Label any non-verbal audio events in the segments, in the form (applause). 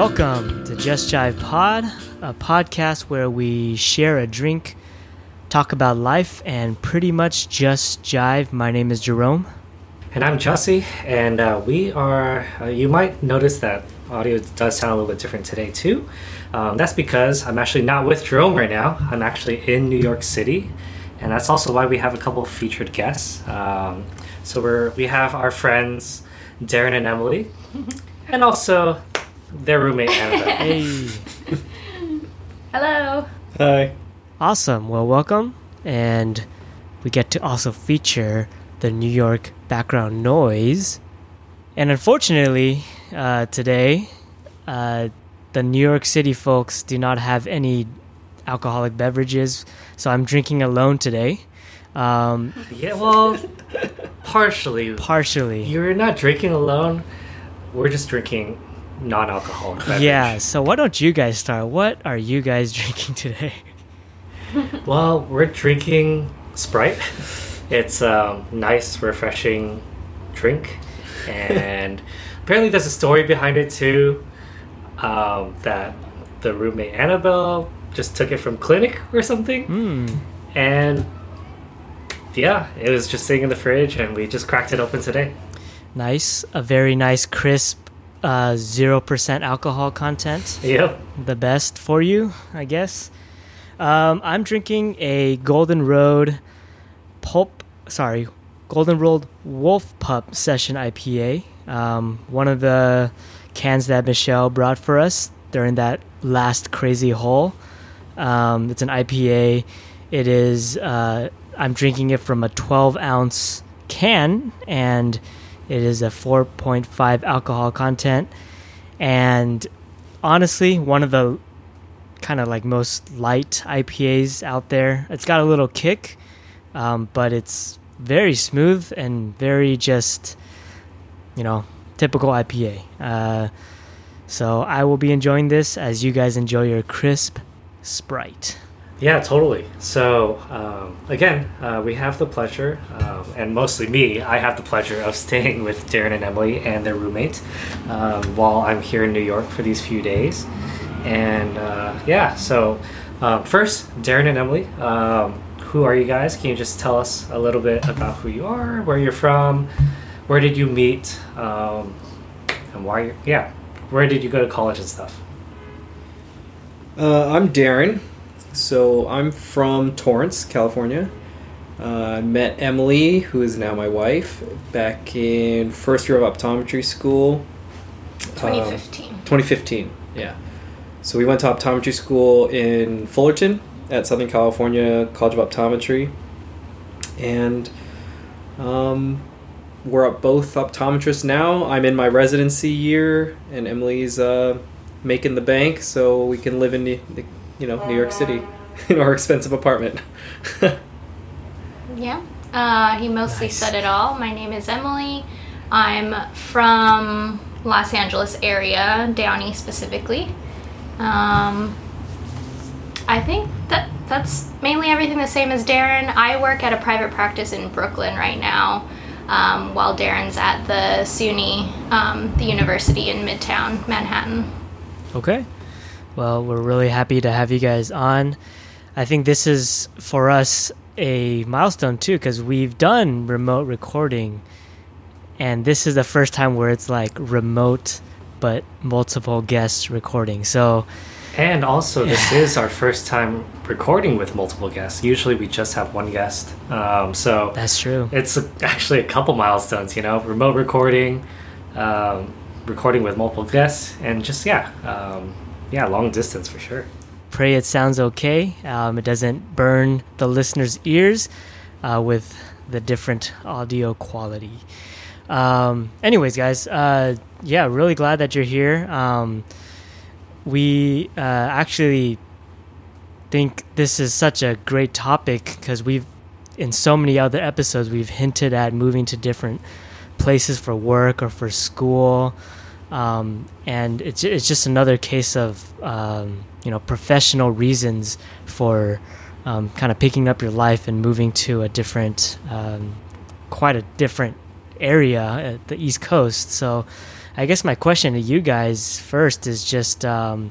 Welcome to Just Jive Pod, a podcast where we share a drink, talk about life, and pretty much just jive. My name is Jerome. And I'm Jesse, and uh, we are. Uh, you might notice that audio does sound a little bit different today, too. Um, that's because I'm actually not with Jerome right now. I'm actually in New York City, and that's also why we have a couple of featured guests. Um, so we're we have our friends Darren and Emily, (laughs) and also their roommate Annabelle. (laughs) Hey. Hello. Hi. awesome. Well, welcome. And we get to also feature the New York background noise. And unfortunately, uh, today, uh, the New York City folks do not have any alcoholic beverages, so I'm drinking alone today. Um, Yeah, well, partially. partially. You're not drinking alone. We're just drinking non-alcoholic beverage. Yeah, so why don't you guys start? What are you guys (laughs) drinking today? Well, we're drinking Sprite. It's a nice, refreshing drink, and (laughs) apparently there's a story behind it too. Um, that the roommate Annabelle just took it from clinic or something, Hmm. and yeah, it was just sitting in the fridge, and we just cracked it open today. Nice. A very nice, crisp, uh, 0% alcohol content. Yep. The best for you, I guess. Um, I'm drinking a Golden Road Pulp, sorry, Golden Road Wolf Pup Session IPA. Um, one of the cans that Michelle brought for us during that last crazy haul. Um, it's an IPA. It is, uh, I'm drinking it from a 12 ounce can, and it is a 4.5 alcohol content. And honestly, one of the kind of like most light IPAs out there. It's got a little kick, um, but it's very smooth and very just, you know, typical IPA. Uh, so I will be enjoying this as you guys enjoy your crisp Sprite. Yeah, totally. So, um, again, uh, we have the pleasure, um, and mostly me, I have the pleasure of (laughs) staying with Darren and Emily and their roommate um, while I'm here in New York for these few days. And uh, yeah, so um, first, Darren and Emily, um, who are you guys? Can you just tell us a little bit about who you are, where you're from, where did you meet, um, and why yeah, where did you go to college and stuff? Uh, I'm Darren. So I'm from Torrance, California. Uh, I met Emily, who is now my wife, back in first year of optometry school. Um, 2015. 2015, yeah. So we went to optometry school in Fullerton at Southern California College of Optometry. And um, we're both optometrists now. I'm in my residency year, and Emily's uh, making the bank so we can live in, New- you know, New York City in our expensive apartment. (laughs) Yeah. Uh, he mostly Nice. said it all. My name is Emily. I'm from Los Angeles area, Downey specifically. Um, I think that that's mainly everything the same as Darren. I work at a private practice in Brooklyn right now, um, while Darren's at the SUNY, um, the university in Midtown Manhattan. Okay. Well, we're really happy to have you guys on. I think this is for us a milestone too because we've done remote recording and this is the first time where it's like remote but multiple guests recording. So, And also, this is our first time recording with multiple guests. Usually, we just have one guest. Um, so that's true. it's actually a couple milestones, you know, remote recording, um, recording with multiple guests, and just yeah, um, yeah, long distance for sure. Pray it sounds okay. Um, it doesn't burn the listener's ears uh, with the different audio quality. Um, anyways, guys, uh, yeah, really glad that you're here. Um, we uh, actually think this is such a great topic because we've, in so many other episodes, we've hinted at moving to different places for work or for school. Um, and it's, it's just another case of, um, you know, professional reasons for um, kind of picking up your life and moving to a different, um, quite a different area at the East Coast. So, I guess my question to you guys first is just um,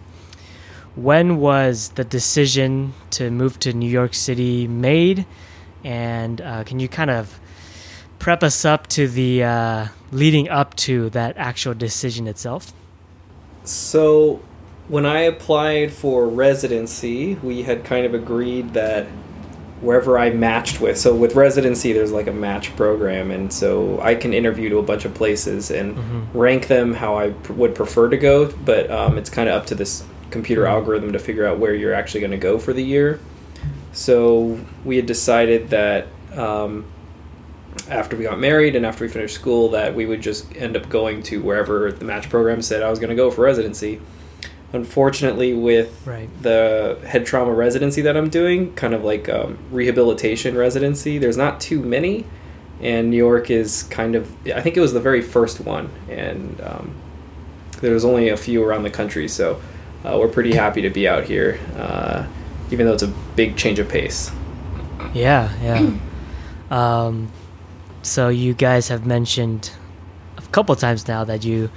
when was the decision to move to New York City made? And uh, can you kind of prep us up to the uh, leading up to that actual decision itself? So, when I applied for residency, we had kind of agreed that wherever I matched with, so with residency, there's like a match program, and so I can interview to a bunch of places and Mhm. rank them how I pr- would prefer to go, but um, it's kind of up to this computer algorithm to figure out where you're actually going to go for the year. So we had decided that um, after we got married and after we finished school, that we would just end up going to wherever the match program said I was going to go for residency. Unfortunately, with Right. the head trauma residency that I'm doing, kind of like um, rehabilitation residency, there's not too many, and New York is kind of I think it was the very first one, and um, there was only a few around the country, so uh, we're pretty happy to be out here, uh, even though it's a big change of pace. Yeah, yeah. (clears throat) um, so you guys have mentioned a couple times now that you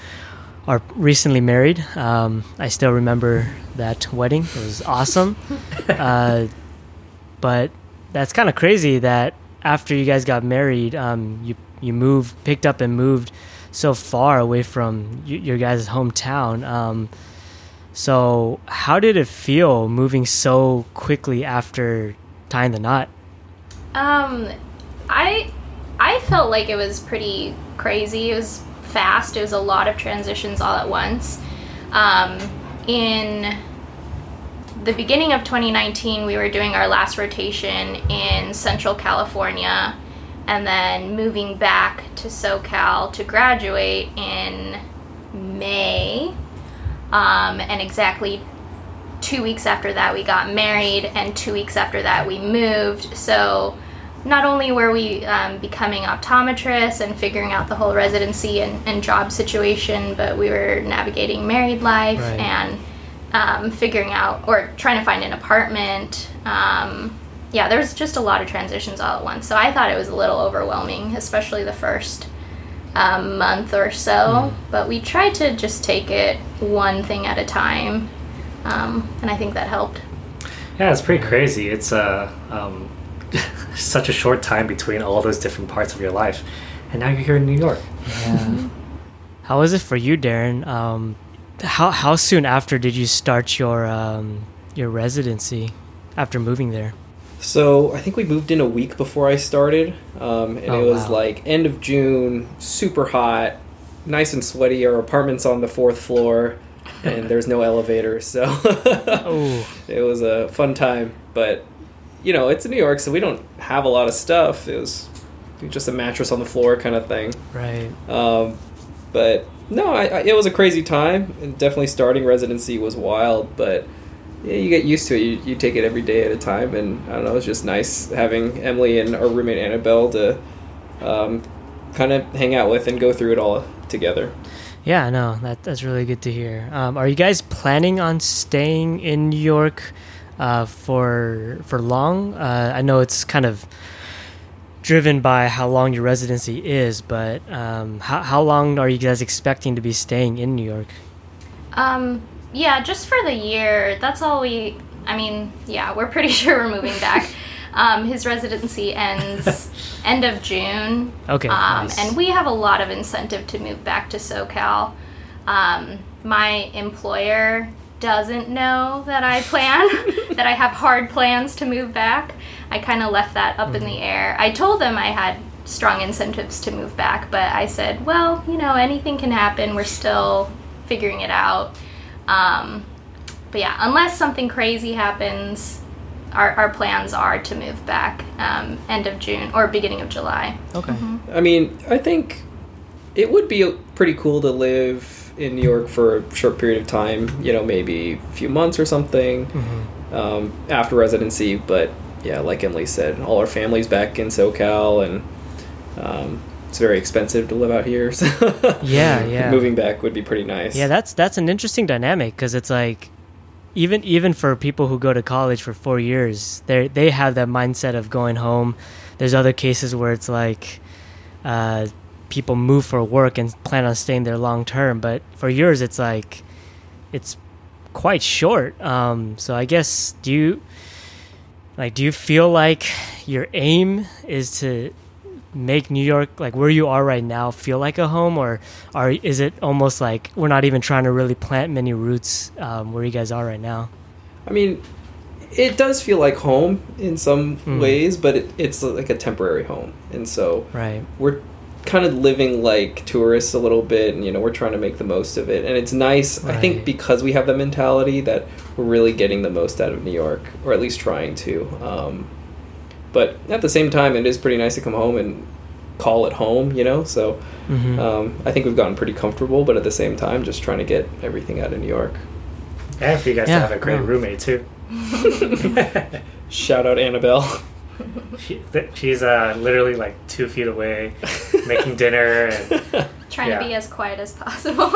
are recently married. Um, I still remember that wedding; it was awesome. (laughs) uh, but that's kind of crazy that after you guys got married, um, you you moved, picked up, and moved so far away from y- your guys' hometown. Um, so, how did it feel moving so quickly after tying the knot? Um, I I felt like it was pretty crazy. It was fast. It was a lot of transitions all at once. Um, in the beginning of 2019, we were doing our last rotation in Central California, and then moving back to SoCal to graduate in May. Um, and exactly two weeks after that we got married and two weeks after that we moved so not only were we um, becoming optometrists and figuring out the whole residency and, and job situation but we were navigating married life Right. and um, figuring out or trying to find an apartment um, yeah was just a lot of transitions all at once so i thought it was a little overwhelming especially the first um, month or so but we tried to just take it one thing at a time um, and I think that helped. Yeah, it's pretty crazy. It's uh, um, such a short time between all those different parts of your life, and now you're here in New York. Yeah. how was it for you, Darren? Um, how how soon after did you start your um, your residency after moving there? So I think we moved in a week before I started, um, and Oh, it was wow. like end of June, super hot, nice and sweaty. Our apartment's on the fourth floor, and there's no elevator, so (laughs) Oh, (laughs) it was a fun time. But you know, it's New York, so we don't have a lot of stuff. It was just a mattress on the floor kind of thing. right. Um, but no, I, I, it was a crazy time, and definitely starting residency was wild. But yeah, you get used to it. You, you take it every day at a time, and I don't know. It's just nice having Emily and our roommate Annabelle to um, kind of hang out with and go through it all together. Yeah, no, that that's really good to hear. Um, are you guys planning on staying in New York uh, for for long? Uh, I know it's kind of driven by how long your residency is, but um, how how long are you guys expecting to be staying in New York? Um, yeah, just for the year. That's all we. I mean, yeah, we're pretty (laughs) sure we're moving back. (laughs) Um, his residency ends (laughs) end of June. Okay, Um, nice. And we have a lot of incentive to move back to SoCal. Um, my employer doesn't know that I plan, (laughs) that I have hard plans to move back. I kind of left that up in the air. I told them I had strong incentives to move back, but I said, well, you know, anything can happen. We're still figuring it out. Um, but yeah, unless something crazy happens, our, our plans are to move back um, end of June or beginning of July. Okay. I mean, I think it would be pretty cool to live in New York for a short period of time. You know, maybe a few months or something. hmm um, after residency. But yeah, like Emily said, all our family's back in SoCal, and um, it's very expensive to live out here. (laughs) So Yeah, yeah. moving back would be pretty nice. Yeah, that's that's an interesting dynamic because it's like even even for people who go to college for four years, they they have that mindset of going home. There's other cases where it's like uh, people move for work and plan on staying there long term. But for yours, it's like it's quite short. Um, so I guess do you like do you feel like your aim is to make New York like where you are right now feel like a home, or are is it almost like we're not even trying to really plant many roots um, where you guys are right now? I mean, it does feel like home in some Mm. ways, but it, it's like a temporary home, and so Right. we're kind of living like tourists a little bit, and you know we're trying to make the most of it, and it's nice. I think because we have the mentality that we're really getting the most out of New York, or at least trying to. Um, but at the same time, it is pretty nice to come home and call it home, you know. So Mhm. um, I think we've gotten pretty comfortable, but at the same time, just trying to get everything out of New York. And for you guys Yeah, to have a great yeah. roommate too. (laughs) (laughs) Shout out Annabelle. She, th- she's uh, literally like two feet away, making dinner and (laughs) Trying Yeah. to be as quiet as possible. (laughs)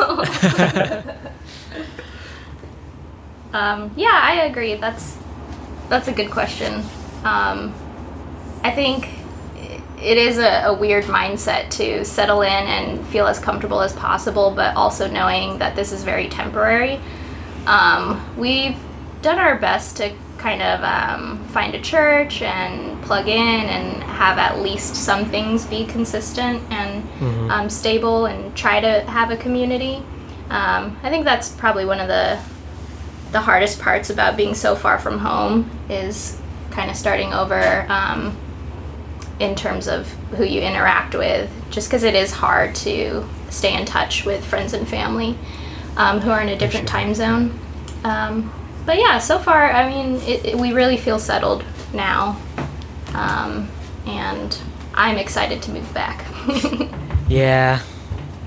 um, yeah, I agree. That's that's a good question. Um, I think it is a, a weird mindset to settle in and feel as comfortable as possible, but also knowing that this is very temporary. Um, we've done our best to kind of um, find a church and plug in and have at least some things be consistent and Mhm. um, stable and try to have a community. Um, I think that's probably one of the the hardest parts about being so far from home is kind of starting over um, in terms of who you interact with, just because it is hard to stay in touch with friends and family um, who are in a different time zone. Um, but yeah, so far, I mean, it, it- we really feel settled now, um, and I'm excited to move back. (laughs) Yeah,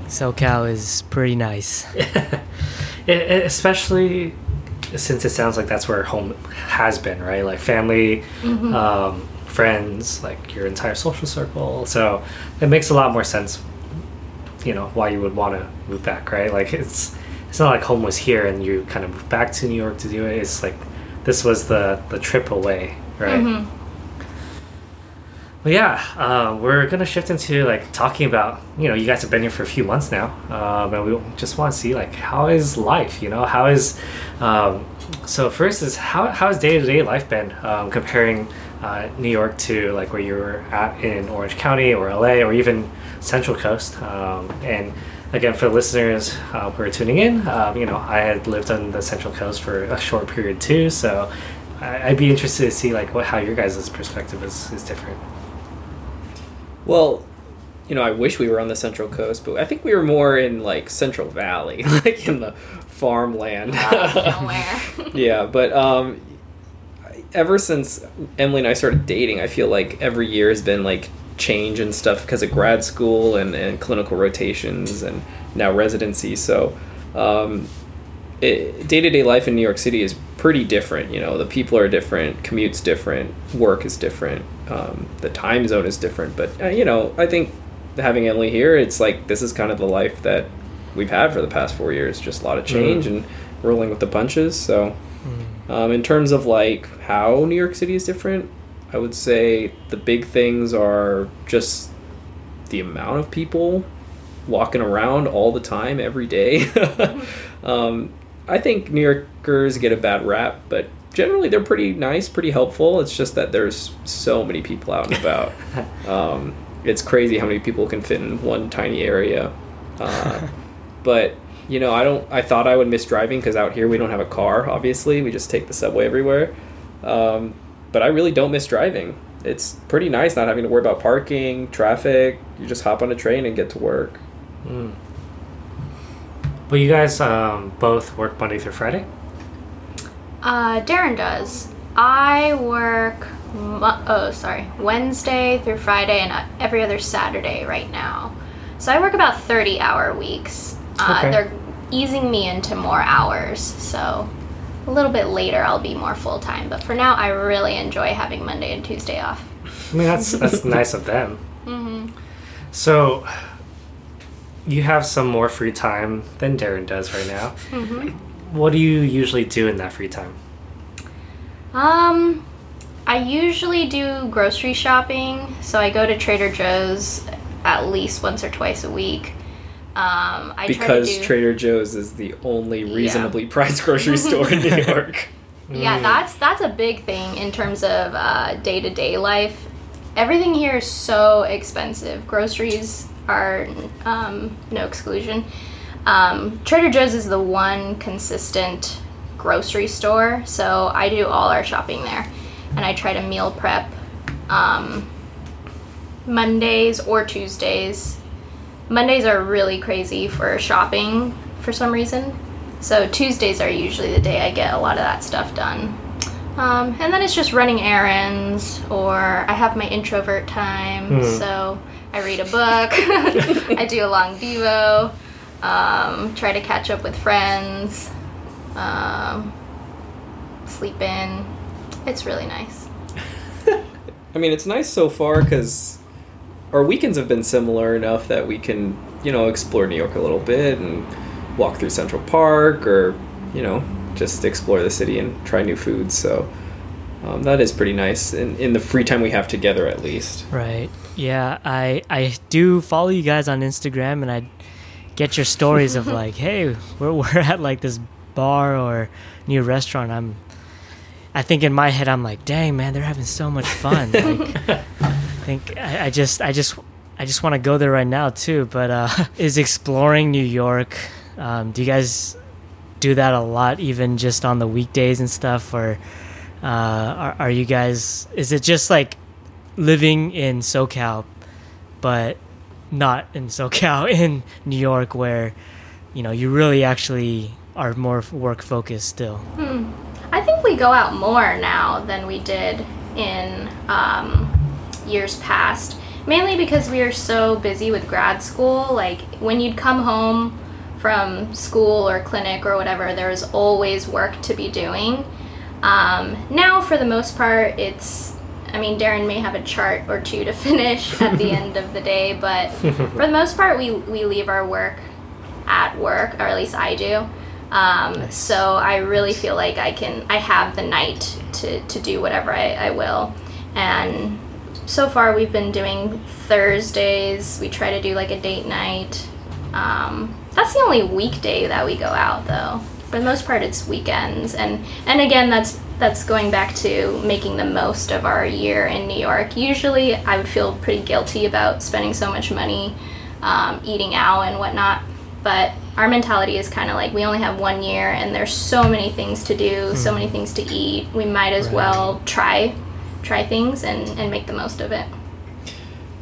SoCal is pretty nice. (laughs) E- especially since it sounds like that's where home has been, right? Like family, um, friends, like your entire social circle. So it makes a lot more sense, you know, why you would want to move back, right? Like it's it's not like home was here and you kind of moved back to New York to do it. It's like this was the the trip away, right? Mhm. Well, yeah, uh, we're gonna shift into like talking about you know you guys have been here for a few months now, um, and we just want to see like how is life? You know, how is um, so first is how how has day to day life been um, comparing uh, New York to like where you were at in Orange County or LA or even Central Coast, um, and again for the listeners uh, who are tuning in, um, you know I had lived on the Central Coast for a short period too, so I- I'd be interested to see like what how your guys' perspective is is different. Well, you know, I wish we were on the Central Coast, but I think we were more in like Central Valley, (laughs) like in the farmland. (laughs) Nowhere. yeah, but um, ever since Emily and I started dating, I feel like every year has been like change and stuff because of grad school and, and clinical rotations and now residency. So, um, day to day life in New York City is pretty different. You know, the people are different, commute's different, work is different, um, the time zone is different. But, uh, you know, I think having Emily here, it's like this is kind of the life that we've had for the past four years just a lot of change and rolling with the punches. So, um, in terms of like how New York City is different, I would say the big things are just the amount of people walking around all the time, every day. (laughs) um, I think New Yorkers get a bad rap, but generally they're pretty nice, pretty helpful. It's just that there's so many people out and about. (laughs) um, it's crazy how many people can fit in one tiny area. Uh, (laughs) but you know, I don't. I thought I would miss driving because out here we don't have a car. Obviously, we just take the subway everywhere. Um, but I really don't miss driving. It's pretty nice not having to worry about parking, traffic. You just hop on a train and get to work. Mm. Well, you guys um, both work Monday through Friday. Uh, Darren does. I work. Mo- oh, sorry, Wednesday through Friday and uh, every other Saturday right now. So I work about thirty-hour weeks. Uh, Okay. They're easing me into more hours, so a little bit later I'll be more full time. But for now, I really enjoy having Monday and Tuesday off. I mean, that's that's (laughs) nice of them. hmm So, you have some more free time than Darren does right now. hmm What do you usually do in that free time? Um, I usually do grocery shopping, so I go to Trader Joe's at least once or twice a week. Um, I because to do, Trader Joe's is the only reasonably (laughs) priced grocery store in New (laughs) York. Yeah, Mm. that's that's a big thing in terms of day to day life. Everything here is so expensive. Groceries are um, no exclusion. Um, Trader Joe's is the one consistent grocery store, so I do all our shopping there, and I try to meal prep um, Mondays or Tuesdays. Mondays are really crazy for shopping for some reason. So Tuesdays are usually the day I get a lot of that stuff done. Um, and then it's just running errands, or I have my introvert time, Hmm. so I read a book, (laughs) I do a long Devo, um, try to catch up with friends, um, sleep in. It's really nice. (laughs) I mean, it's nice so far because our weekends have been similar enough that we can, you know, explore New York a little bit and walk through Central Park or, you know, just explore the city and try new foods. So um, that is pretty nice in, in the free time we have together, at least. Right. Yeah, I I do follow you guys on Instagram and I get your stories of (laughs) like, hey, we're we're at like this bar or new restaurant. I'm I think in my head I'm like, dang man, they're having so much fun. (laughs) Like think I, I just I just I just want to go there right now too. But uh, (laughs) is exploring New York? Um, do you guys do that a lot, even just on the weekdays and stuff, or uh, are, are you guys? Is it just like living in SoCal, but not in SoCal (laughs) in New York, where you know you really actually are more work focused still? Hmm. I think we go out more now than we did in um, years past. Mainly because we are so busy with grad school. Like when you'd come home from school or clinic or whatever, there was always work to be doing. Um, now, for the most part, it's. I mean, Darren may have a chart or two to (laughs) finish at the end of the day, but (laughs) for the most part, we, we leave our work at work, or at least I do. Um, So I really feel like I can, I have the night to, to do whatever I, I will. And so far we've been doing Thursdays. We try to do like a date night. Um, that's the only weekday that we go out though. For the most part, it's weekends, and and again, that's that's going back to making the most of our year in New York. Usually, I would feel pretty guilty about spending so much money um, eating out and whatnot, but our mentality is kind of like we only have one year, and there's so many things to do, so many things to eat. We might as Right. well try try things and and make the most of it.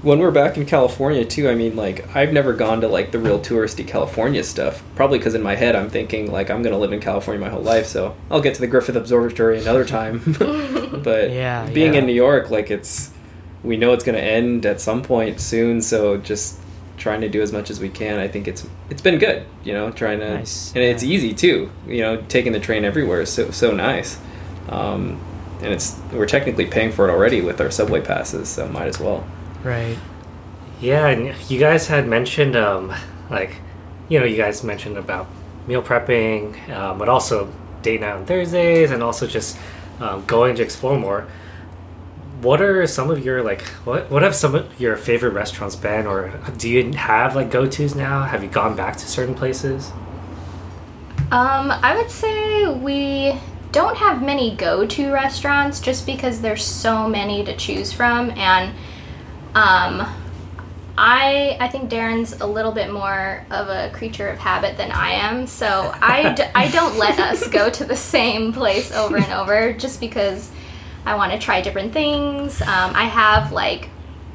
When we're back in California too, I mean, like I've never gone to like the real touristy California stuff. Probably because in my head I'm thinking like I'm gonna live in California my whole life, so I'll get to the Griffith Observatory another time. (laughs) (laughs) but Yeah, being yeah. in New York, like it's we know it's gonna end at some point soon, so just trying to do as much as we can. I think it's it's been good, you know, trying to Nice, and it's easy too. You know, taking the train everywhere is so so nice. Um, and it's we're technically paying for it already with our subway passes, so might as well. Right. Yeah, and you guys had mentioned, um, like, you know, you guys mentioned about meal prepping, um, but also date night on Thursdays, and also just um, going to explore more. What are some of your like? What what have some of your favorite restaurants been, or do you have like go tos now? Have you gone back to certain places? Um, I would say we don't have many go-to restaurants just because there's so many to choose from and um I I think Darren's a little bit more of a creature of habit than I am, so I, (laughs) d- I don't let us go to the same place over and over just because I want to try different things. Um, I have like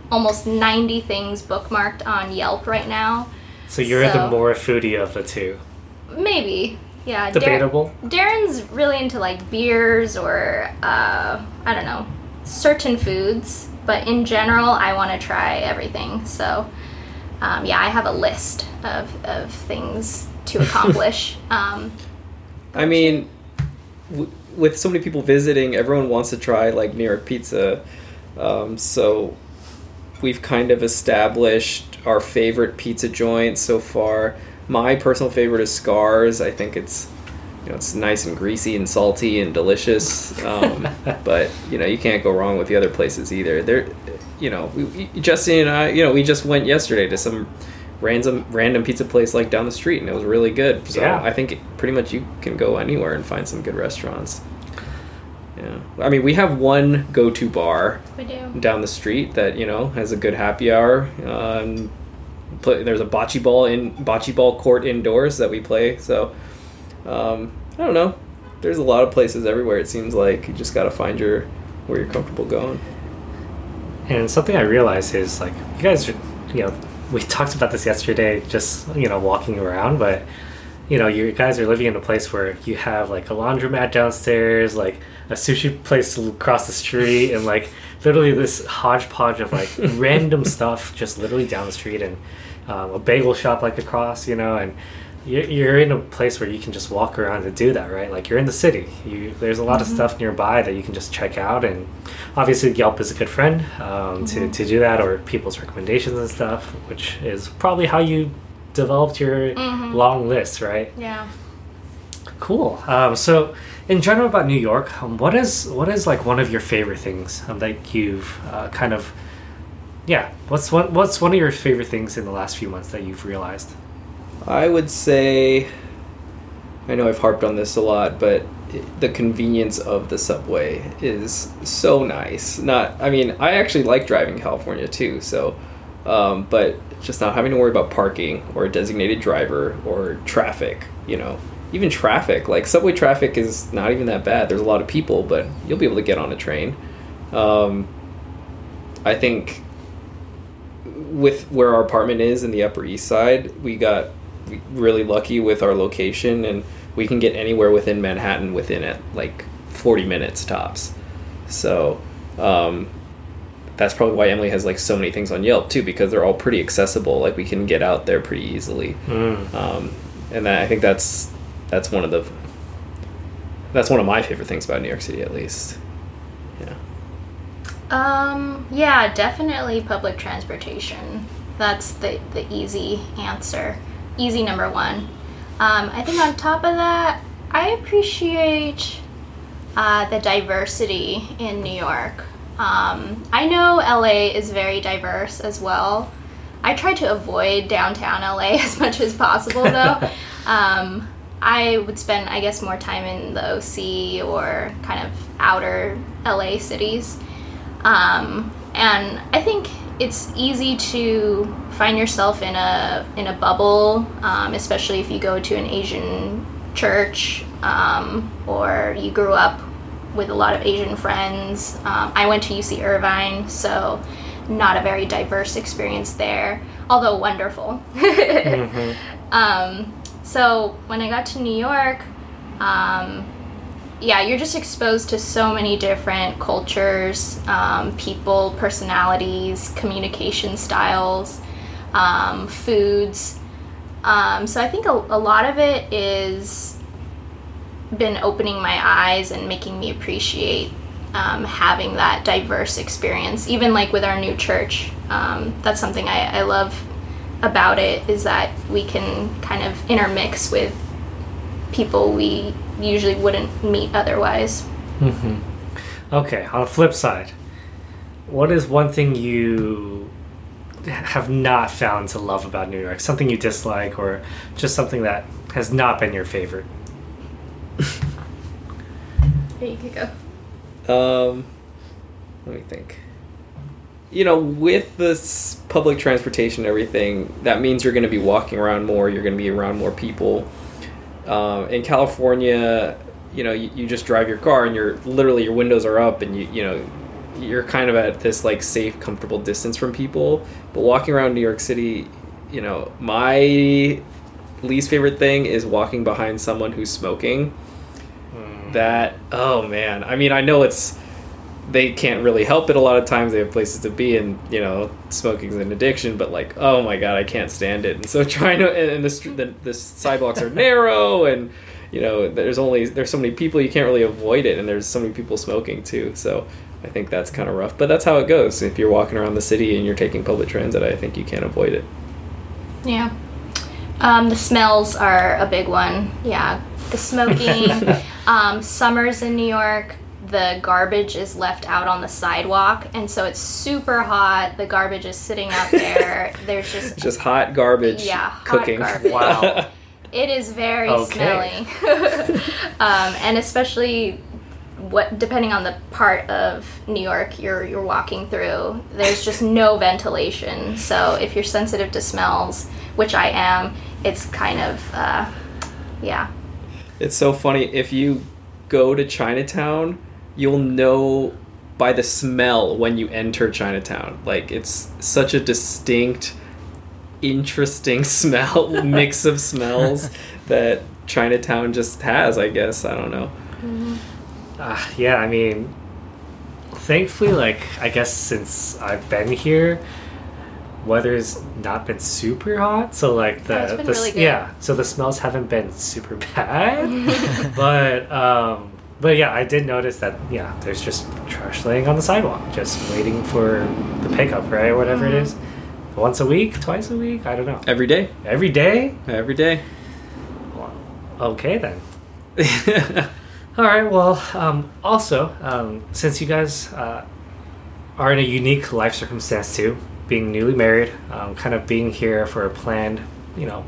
almost 90 things bookmarked on Yelp right now. So you're the more foodie of the two. Maybe. Yeah. Dar- Darren's really into like beers or uh, I don't know certain foods, but in general, I want to try everything. So um, yeah, I have a list of of things to (laughs) accomplish. um, I mean, w- with so many people visiting, everyone wants to try like New York pizza. Um, so we've kind of established our favorite pizza joint so far. My personal favorite is Scarr's. I think it's you know it's nice and greasy and salty and delicious. Um, (laughs) but you know you can't go wrong with the other places either. There, you know, we, we, Justin and I, you know, we just went yesterday to some random random pizza place like down the street, and it was really good. So Yeah. I think pretty much you can go anywhere and find some good restaurants. Yeah, I mean, we have one go-to bar We do. down the street that you know has a good happy hour. Um, play, there's a bocce ball in bocce ball court indoors that we play. So um, I don't know. There's a lot of places everywhere. It seems like you just got to find your where you're comfortable going. And something I realized is like you guys, are- you know, we talked about this yesterday, just you know, walking around, but you know, you guys are living in a place where you have like a laundromat downstairs, like a sushi place across the street, and like literally this hodgepodge of like (laughs) random stuff just literally down the street, and um, a bagel shop like across, you know, and you're, you're in a place where you can just walk around and do that, right? Like you're in the city. You there's a lot of stuff nearby that you can just check out, and obviously Yelp is a good friend um, to to do that, or people's recommendations and stuff, which is probably how you developed your Mhm. long list, right? Yeah. Cool. Um, so, in general about New York, um, what is what is like one of your favorite things um, that you've uh, kind of, yeah, what's one what's one of your favorite things in the last few months that you've realized? I would say, I know I've harped on this a lot, but the convenience of the subway is so nice. Not, I mean, I actually like driving California too, so, um, but just not having to worry about parking or a designated driver or traffic, you know. Even traffic, like subway traffic is not even that bad. There's a lot of people, but you'll be able to get on a train. Um, I think with where our apartment is in the Upper East Side, we got really lucky with our location, and we can get anywhere within Manhattan within it like 40 minutes tops. So um, that's probably why Emily has like so many things on Yelp too, because they're all pretty accessible. Like we can get out there pretty easily, Mm. um, and that, I think that's that's one of the that's one of my favorite things about New York City, at least. Yeah. Um, yeah, definitely public transportation. That's the, the easy answer. Easy number one. Um, I think on top of that, I appreciate uh, the diversity in New York. Um, I know LA is very diverse as well. I try to avoid downtown LA (laughs) as much as possible though. (laughs) um, I would spend, I guess, more time in the OC or kind of outer LA cities. Um, and I think it's easy to find yourself in a in a bubble, um, especially if you go to an Asian church um, or you grew up with a lot of Asian friends. Um, I went to UC Irvine, so not a very diverse experience there, although wonderful. (laughs) Mhm. So when I got to New York, um, yeah, you're just exposed to so many different cultures, um, people, personalities, communication styles, um, foods. Um, so I think a, a lot of it is been opening my eyes and making me appreciate um, having that diverse experience. Even like with our new church, um, that's something I, I love about it is that we can kind of intermix with people we usually wouldn't meet otherwise. hmm Okay, on the flip side, what is one thing you have not found to love about New York? Something you dislike, or just something that has not been your favorite? (laughs) There you could go. Um, let me think. You know, with this public transportation and everything, that means you're going to be walking around more. You're going to be around more people. Um, in California, you know, you, you just drive your car and you're literally your windows are up and you you know you're kind of at this like safe, comfortable distance from people. But walking around New York City, you know, my least favorite thing is walking behind someone who's smoking that oh man i mean i know it's they can't really help it a lot of times they have places to be and you know smoking's an addiction but like oh my god i can't stand it and so (laughs) trying to and, and the, str- the the sidewalks are (laughs) narrow and you know there's only there's so many people you can't really avoid it and there's so many people smoking too so i think that's kind of rough but that's how it goes if you're walking around the city and you're taking public transit i think you can't avoid it Yeah. Um, the smells are a big one. Yeah. The smoking. (laughs) um, summers in New York, the garbage is left out on the sidewalk, and so it's super hot. The garbage is sitting out (laughs) there. There's just (laughs) Just hot garbage Yeah, hot cooking. garbage. Wow. (laughs) It is very Okay. smelly, um, and especially what depending on the part of New York you're you're walking through. There's just no ventilation, so if you're sensitive to smells, which I am, it's kind of uh, yeah. It's so funny. If you go to Chinatown, you'll know by the smell when you enter Chinatown. Like it's such a distinct, interesting (laughs) smell mix of smells (laughs) that Chinatown just has. I guess I don't know. Uh, yeah, I mean, thankfully, like I guess since I've been here, weather's not been super hot, so like the, Yeah, the really yeah, so the smells haven't been super (laughs) bad, but um, but yeah, I did notice that yeah, there's just trash laying on the sidewalk, just waiting for the pickup, right, whatever Mm-hmm. it is. Once a week, twice a week, I don't know. Every day, Every day? every day. Well, okay then. (laughs) All right. Well, um, also, um, since you guys uh, are in a unique life circumstance too, being newly married, um, kind of being here for a planned, you know,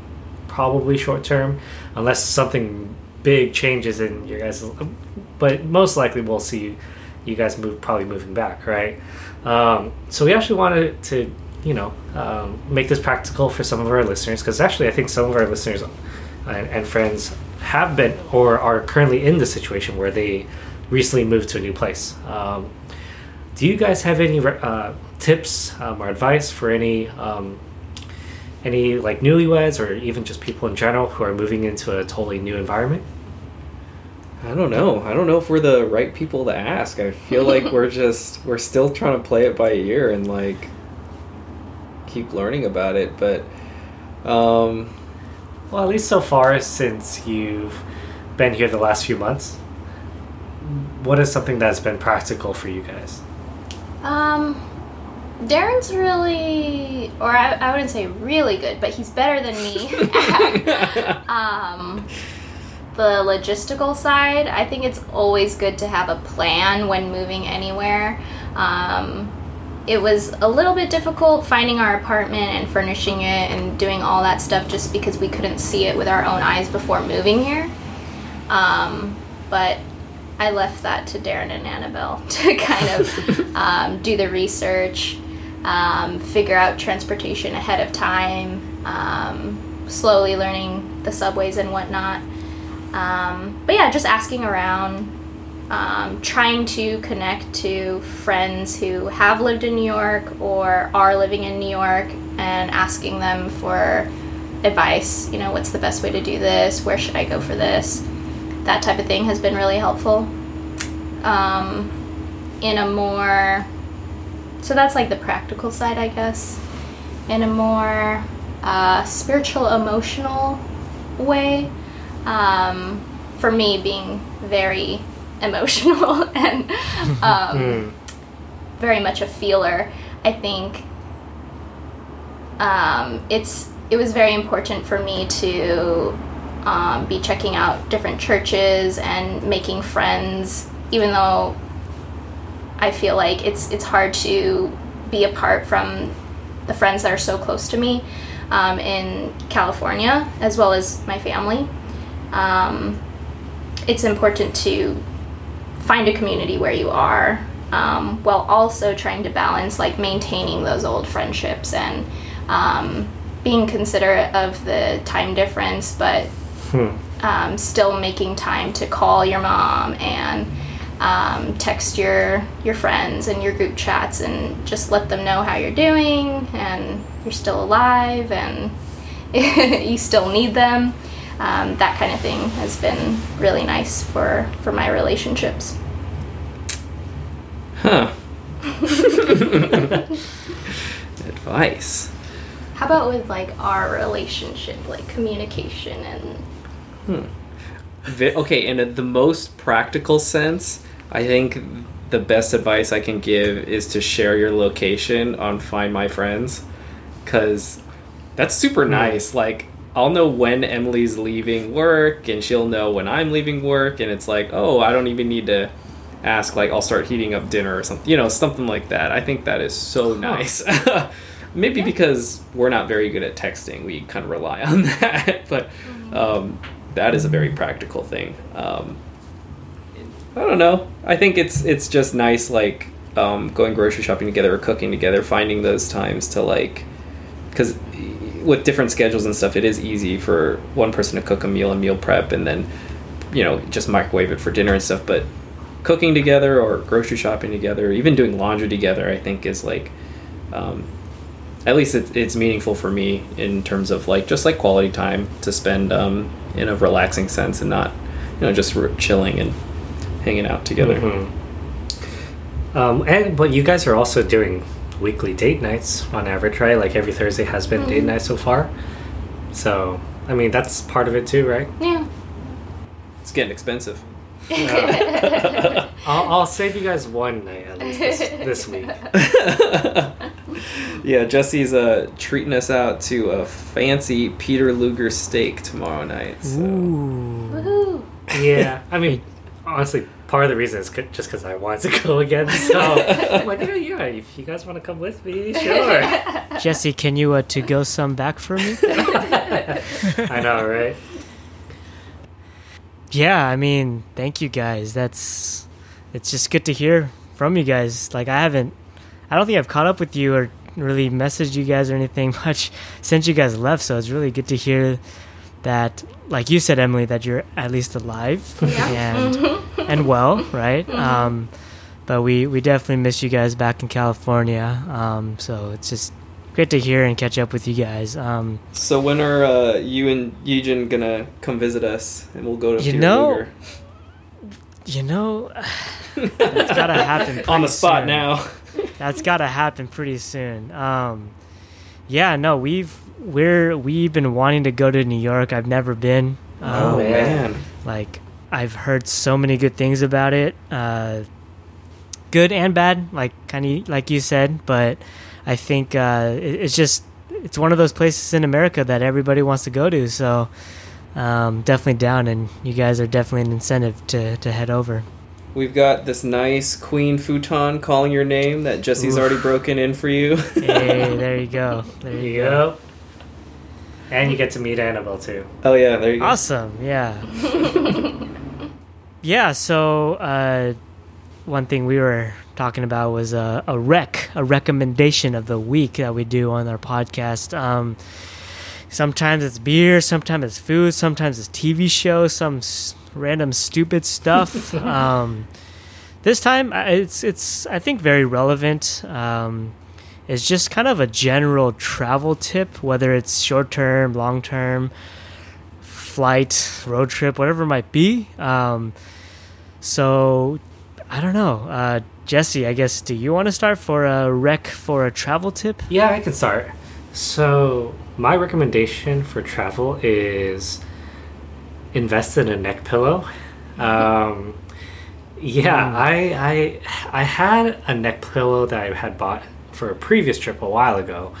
probably short term, unless something big changes in your guys. But most likely, we'll see you, guys move probably moving back, right? Um, so we actually wanted to, you know, um, make this practical for some of our listeners because actually, I think some of our listeners and, and friends have been or are currently in the situation where they recently moved to a new place. Um, do you guys have any uh, tips um, or advice for any um, any like newlyweds or even just people in general who are moving into a totally new environment? I don't know. I don't know if we're the right people to ask. I feel (laughs) like we're just we're still trying to play it by ear and like keep learning about it, but um Well, at least so far since you've been here the last few months, what is something that's been practical for you guys? Um, Darren's really, or I, I wouldn't say really good, but he's better than me (laughs) um, the logistical side. I think it's always good to have a plan when moving anywhere. Um, it was a little bit difficult finding our apartment and furnishing it and doing all that stuff just because we couldn't see it with our own eyes before moving here. Um, but I left that to Darren and Annabelle (laughs) to kind of (laughs) um, do the research, um, figure out transportation ahead of time, um, slowly learning the subways and whatnot. Um, but yeah, just asking around, um, trying to connect to friends who have lived in New York or are living in New York and asking them for advice. You know, what's the best way to do this? Where should I go for this? That type of thing has been really helpful. Um, in a more, so that's like the practical side, I guess. In a more uh, spiritual, emotional way, um, for me being very (laughs) emotional and um, Hmm. very much a feeler. I think um, it's it was very important for me to um, be checking out different churches and making friends, even though I feel like it's it's hard to be apart from the friends that are so close to me um, in California, as well as my family. Um, it's important to find a community where you are um, while also trying to balance like maintaining those old friendships and um, being considerate of the time difference but Hmm. um, still making time to call your mom and um, text your your friends and your group chats and just let them know how you're doing and you're still alive and (laughs) you still need them um, that kind of thing has been really nice for for my relationships huh. (laughs) Advice. how about with like our relationship like communication and Vi- okay, in a, the most practical sense, I think the best advice I can give is to share your location on Find My Friends, because that's super nice. Like, I'll know when Emily's leaving work, and she'll know when I'm leaving work, and it's like, oh, I don't even need to ask like I'll start heating up dinner or something, you know, something like that. I think that is so nice. (laughs) Maybe because we're not very good at texting, we kind of rely (laughs) on that. but um, that is a very practical thing. Um, I don't know. I think it's it's just nice, like um, going grocery shopping together or cooking together, finding those times to like, because with different schedules and stuff, it is easy for one person to cook a meal and meal prep, and then you know just microwave it for dinner and stuff. But cooking together or grocery shopping together, even doing laundry together, I think is like, um, at least it, it's meaningful for me in terms of like just like quality time to spend um, in a relaxing sense and not you know just r- chilling and hanging out together. Mhm. Um, and but you guys are also doing weekly date nights on average, right? Like every Thursday has been date night so far. So I mean that's part of it too, right? Yeah. It's getting expensive. (laughs) I'll, I'll save you guys one night at least this, this (laughs) week. yeah, Jesse's uh, treating us out to a fancy Peter Luger steak tomorrow night. So. Ooh. Woohoo. Yeah, I mean, honestly, part of the reason is just because I wanted to (laughs) go again. So (laughs) I'm like, yeah, yeah, if you guys want to come with me, sure. (laughs) Jesse, can you uh, to go some back for me? I know, right? Yeah, I mean, thank you guys. That's it's just good to hear from you guys. Like I haven't I don't think I've caught up with you or really messaged you guys or anything much since you guys left, so it's really good to hear that like you said Emily that you're at least alive (laughs) and and well, right? Um but we we definitely miss you guys back in California. Um so it's just great to hear and catch up with you guys. Um So when are uh, you and Yejin gonna come visit us, and we'll go to You know, Luger? you know That's gotta happen (laughs) on the spot soon. now. That's got to happen pretty soon. Um, yeah, no, we've we're we've been wanting to go to New York. I've never been. Um, Oh man. man. Like I've heard so many good things about it, uh, good and bad. Like kind of like you said, but I think uh, it, it's just it's one of those places in America that everybody wants to go to. So um, definitely down, and you guys are definitely an incentive to to head over. We've got this nice queen futon calling your name that Jesse's Oof. already broken in for you. hey, (laughs) there you go. There There you you go. Go. And you get to meet Annabelle too. oh yeah, there you go. Awesome. Yeah. (laughs) yeah. So uh, one thing we were talking about was a, a rec, a recommendation of the week that we do on our podcast. Um, sometimes it's beer, sometimes it's food, sometimes it's TV shows, some s- random stupid stuff. (laughs) um, this time it's it's I think very relevant. Um, it's just kind of a general travel tip, whether it's short term, long term, flight, road trip, whatever it might be. Um, so I don't know, uh, Jesse. I guess do you want to start for a rec for a travel tip? Yeah, I can start. So, my recommendation for travel is invest in a neck pillow. Um, yeah, I, I I had a neck pillow that I had bought for a previous trip a while ago,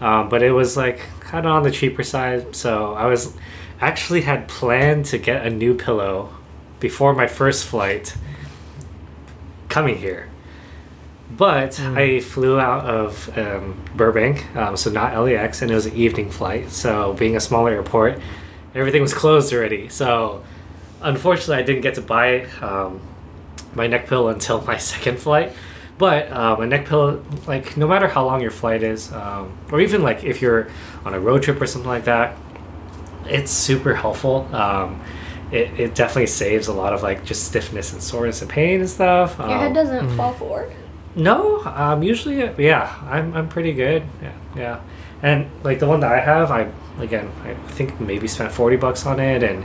um, but it was like kind of on the cheaper side. So I was actually had planned to get a new pillow before my first flight coming here. But I flew out of um, Burbank, um, so not LAX, and it was an evening flight. So, being a smaller airport, everything was closed already. So, unfortunately, I didn't get to buy um, my neck pillow until my (laughs) second flight. But um, a neck pillow, like no matter how long your flight is, um, or even like if you're on a road trip or something like that, it's super helpful. Um, it, it definitely saves a lot of like just stiffness and soreness and pain and stuff. Your head Um, doesn't fall forward. no, um, usually, yeah, I'm, I'm pretty good. Yeah, yeah, and like the one that I have, I again, I think maybe spent forty bucks on it, and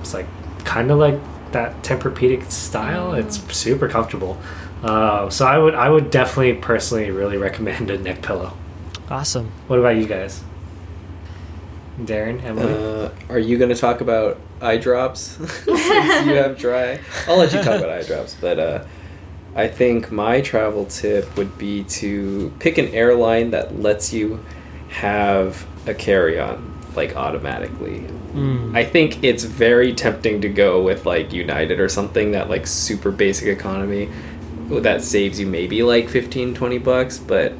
it's like kind of like that Tempur-Pedic style. It's super comfortable. Uh, so I would, I would definitely personally really recommend a neck pillow. Awesome. What about you guys, Darren, Emily? Uh, are you going to talk about eye drops (laughs) since you (laughs) have dry? I'll let you talk about eye drops, but uh, I think my travel tip would be to pick an airline that lets you have a carry-on. like automatically. Mm. I think it's very tempting to go with like United or something that like super basic economy that saves you maybe like 15 20 bucks, but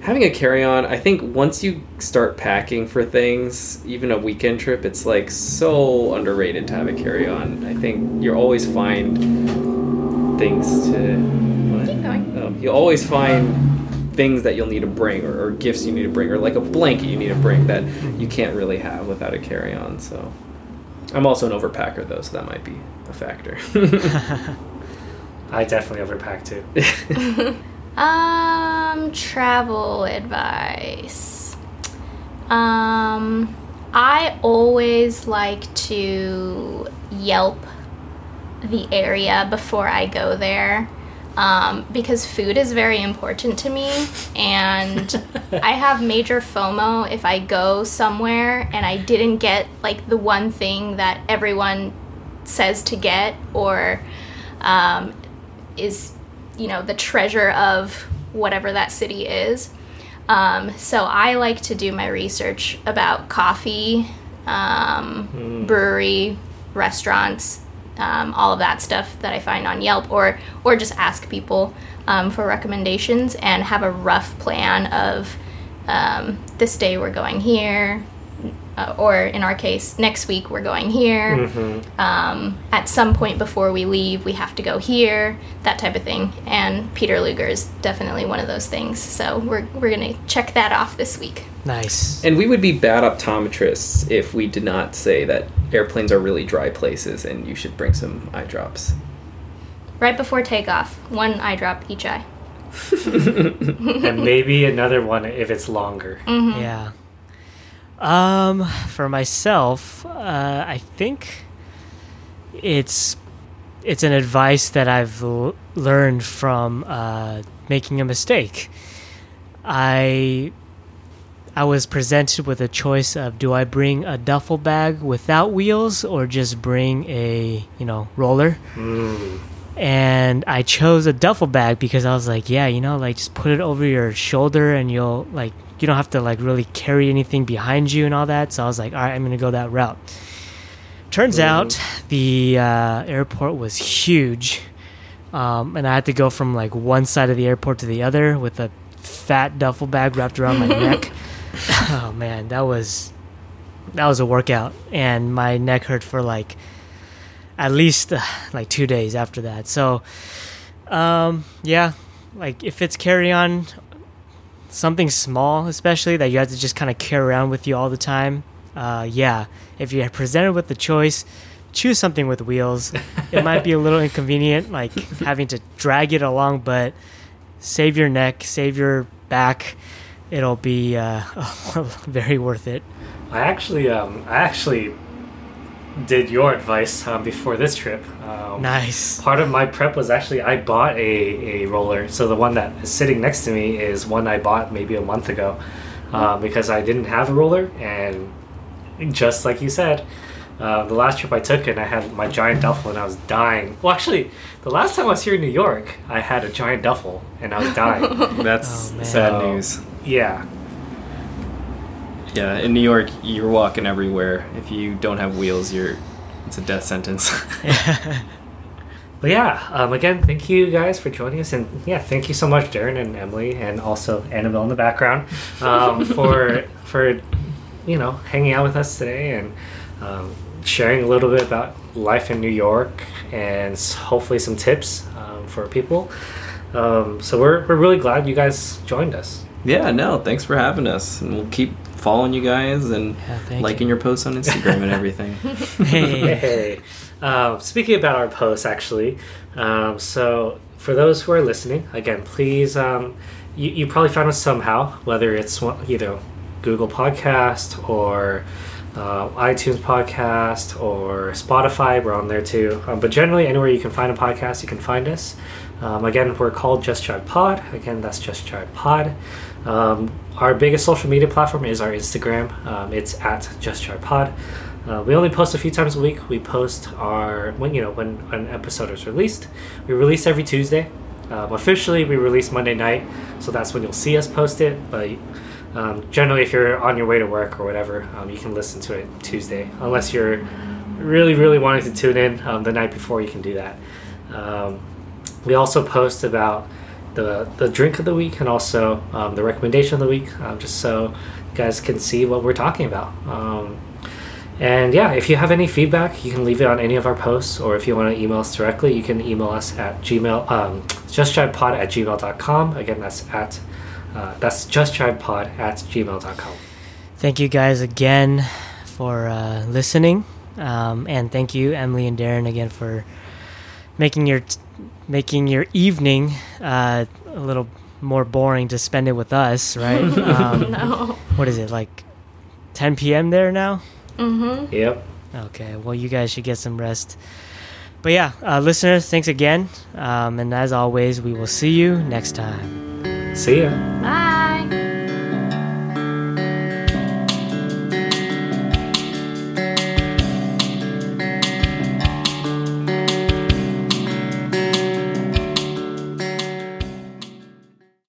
having a carry-on, I think once you start packing for things, even a weekend trip, it's like so underrated to have a carry-on. I think you'll always find things to what? Keep going. Oh, you'll always find things that you'll need to bring or, or gifts you need to bring or like a blanket you need to bring that you can't really have without a carry-on so i'm also an overpacker though so that might be a factor (laughs) (laughs) I definitely overpack too. (laughs) Um, travel advice. Um, I always like to Yelp the area before I go there. Um, because food is very important to me, and (laughs) I have major FOMO if I go somewhere and I didn't get like the one thing that everyone says to get, or um, is you know the treasure of whatever that city is. Um, so i like to do my research about coffee um, brewery restaurants um, all of that stuff that i find on yelp or or just ask people um, for recommendations and have a rough plan of um, this day we're going here uh, or in our case next week we're going here. Um, at some point before we leave we have to go here that type of thing. And peter luger is definitely one of those things. So we're, we're gonna check that off this week. Nice. and we would be bad optometrists if we did not say that airplanes are really dry places and you should bring some eye drops. Right before takeoff one eye drop each eye. (laughs) And maybe another one if it's longer. Yeah. Um, for myself, uh, I think it's it's an advice that I've l- learned from uh, making a mistake. I I was presented with a choice of do I bring a duffel bag without wheels or just bring a you know roller. Mm. and I chose a duffel bag because I was like, yeah, you know, like just put it over your shoulder and you'll like you don't have to like really carry anything behind you and all that. So I was like, all right, I'm gonna go that route. Turns out the uh, airport was huge, um, and I had to go from like one side of the airport to the other with a fat duffel bag wrapped around my neck. (laughs) Oh man, that was that was a workout, and my neck hurt for like at least uh, like two days after that. So, um, yeah, like if it's carry on, something small, especially that you have to just kind of carry around with you all the time. Uh, yeah, if you're presented with the choice, choose something with wheels. it might be a little inconvenient, like having to drag it along, but save your neck, save your back. It'll be uh, (laughs) very worth it. I actually, um, I actually did your advice um, before this trip. Um, Nice. Part of my prep was actually I bought a, a roller. So the one that is sitting next to me is one I bought maybe a month ago uh, because I didn't have a roller. And just like you said, uh, the last trip I took and I had my giant duffel and I was dying. Well, actually, the last time I was here in New York, I had a giant duffel and I was dying. (laughs) that's Oh, sad So- news yeah. Yeah in new york you're walking everywhere if you don't have wheels you're it's a death sentence (laughs) (laughs) But yeah, um, again, thank you guys for joining us, and yeah, thank you so much, Darren and Emily, and also Annabelle in the background, um, (laughs) for for you know hanging out with us today and um, sharing a little bit about life in New York and hopefully some tips um, for people. Um, so we're we're really glad you guys joined us. yeah no thanks for having us and we'll keep following you guys and Yeah, liking you. your posts on instagram and (laughs) everything Hey. Hey, um, speaking about our posts, actually, um, so for those who are listening, again, please, um, you, you probably found us somehow, whether it's one, either Google Podcast or uh, iTunes Podcast or Spotify, we're on there too. Um, but generally, anywhere you can find a podcast, you can find us. Um, again, we're called Just Chart Pod. Again, that's Just Chart Pod. Um, our biggest social media platform is our Instagram. Um, it's at Just Chart Pod. Uh, we only post a few times a week. We post our when you know when an episode is released. We release every Tuesday. Um, officially, we release Monday night, so that's when you'll see us post it. But Um, generally, if you're on your way to work or whatever, um, you can listen to it Tuesday. Unless you're really, really wanting to tune in um, the night before, you can do that. Um, we also post about the the drink of the week and also um, the recommendation of the week, um, just so you guys can see what we're talking about. Um, and yeah, if you have any feedback, you can leave it on any of our posts, or if you want to email us directly, you can email us at gmail, um, justjivepod at gmail.com. Again, that's at uh, that's justjivepod at gmail.com. Thank you guys again for uh, listening, um, and thank you Emily and Darren again for making your making your evening uh, a little more boring to spend it with us. Right? (laughs) Um, no. What is it like? 10 p.m. there now. Mm-hmm. Yep. Okay, well, you guys should get some rest. But yeah, uh, listeners, thanks again. Um, and as always, we will see you next time. See ya. Bye.